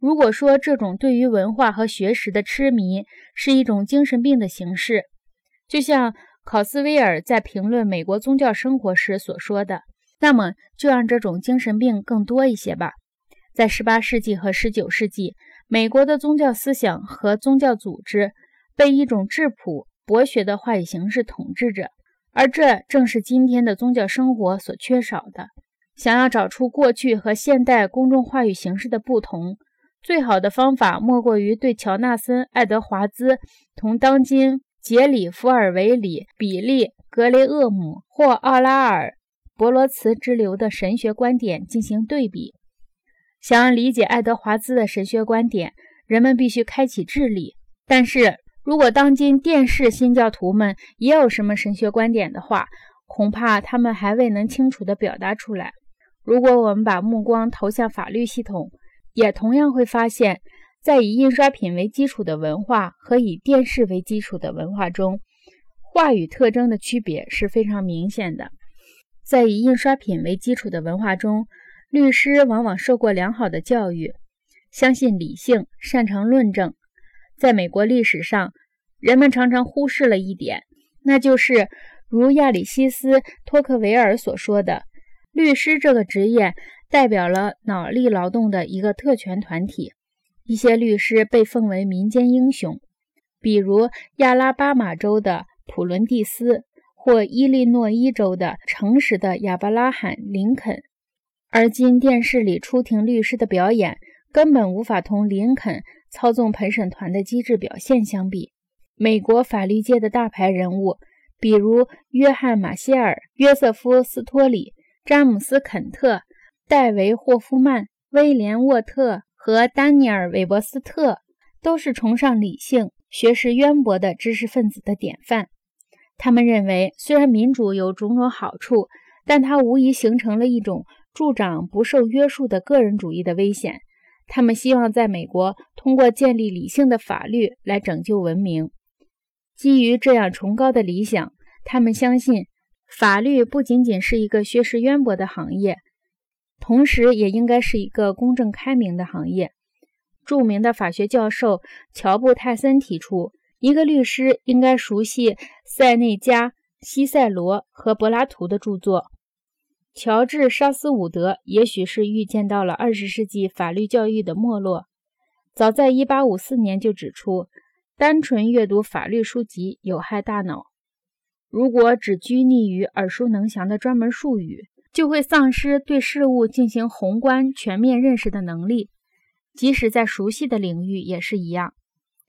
如果说这种对于文化和学识的痴迷是一种精神病的形式，就像考斯威尔在评论美国宗教生活时所说的，那么就让这种精神病更多一些吧。在18世纪和19世纪，美国的宗教思想和宗教组织被一种质朴博学的话语形式统治着，而这正是今天的宗教生活所缺少的。想要找出过去和现代公众话语形式的不同。最好的方法莫过于对乔纳森·爱德华兹同当今杰里·福尔维里、比利·格雷厄姆或奥拉尔·博罗茨之流的神学观点进行对比。想要理解爱德华兹的神学观点，人们必须开启智力。但是如果当今电视新教徒们也有什么神学观点的话，恐怕他们还未能清楚地表达出来。如果我们把目光投向法律系统，也同样会发现，在以印刷品为基础的文化和以电视为基础的文化中，话语特征的区别是非常明显的。在以印刷品为基础的文化中，律师往往受过良好的教育，相信理性，擅长论证。在美国历史上，人们常常忽视了一点，那就是如亚里西斯·托克维尔所说的，律师这个职业。代表了脑力劳动的一个特权团体，一些律师被奉为民间英雄，比如亚拉巴马州的普伦蒂斯或伊利诺伊州的诚实的亚伯拉罕·林肯。而今电视里出庭律师的表演，根本无法同林肯操纵陪审团的机智表现相比。美国法律界的大牌人物，比如约翰·马歇尔、约瑟夫·斯托里、詹姆斯·肯特。戴维·霍夫曼、威廉·沃特和丹尼尔·韦伯斯特都是崇尚理性、学识渊博的知识分子的典范。他们认为，虽然民主有种种好处，但它无疑形成了一种助长不受约束的个人主义的危险。他们希望在美国通过建立理性的法律来拯救文明。基于这样崇高的理想，他们相信法律不仅仅是一个学识渊博的行业。同时，也应该是一个公正开明的行业。著名的法学教授乔布泰森提出，一个律师应该熟悉塞内加、西塞罗和柏拉图的著作。乔治·沙斯伍德也许是预见到了二十世纪法律教育的没落，早在1854年就指出，单纯阅读法律书籍有害大脑。如果只拘泥于耳熟能详的专门术语，就会丧失对事物进行宏观全面认识的能力，即使在熟悉的领域也是一样。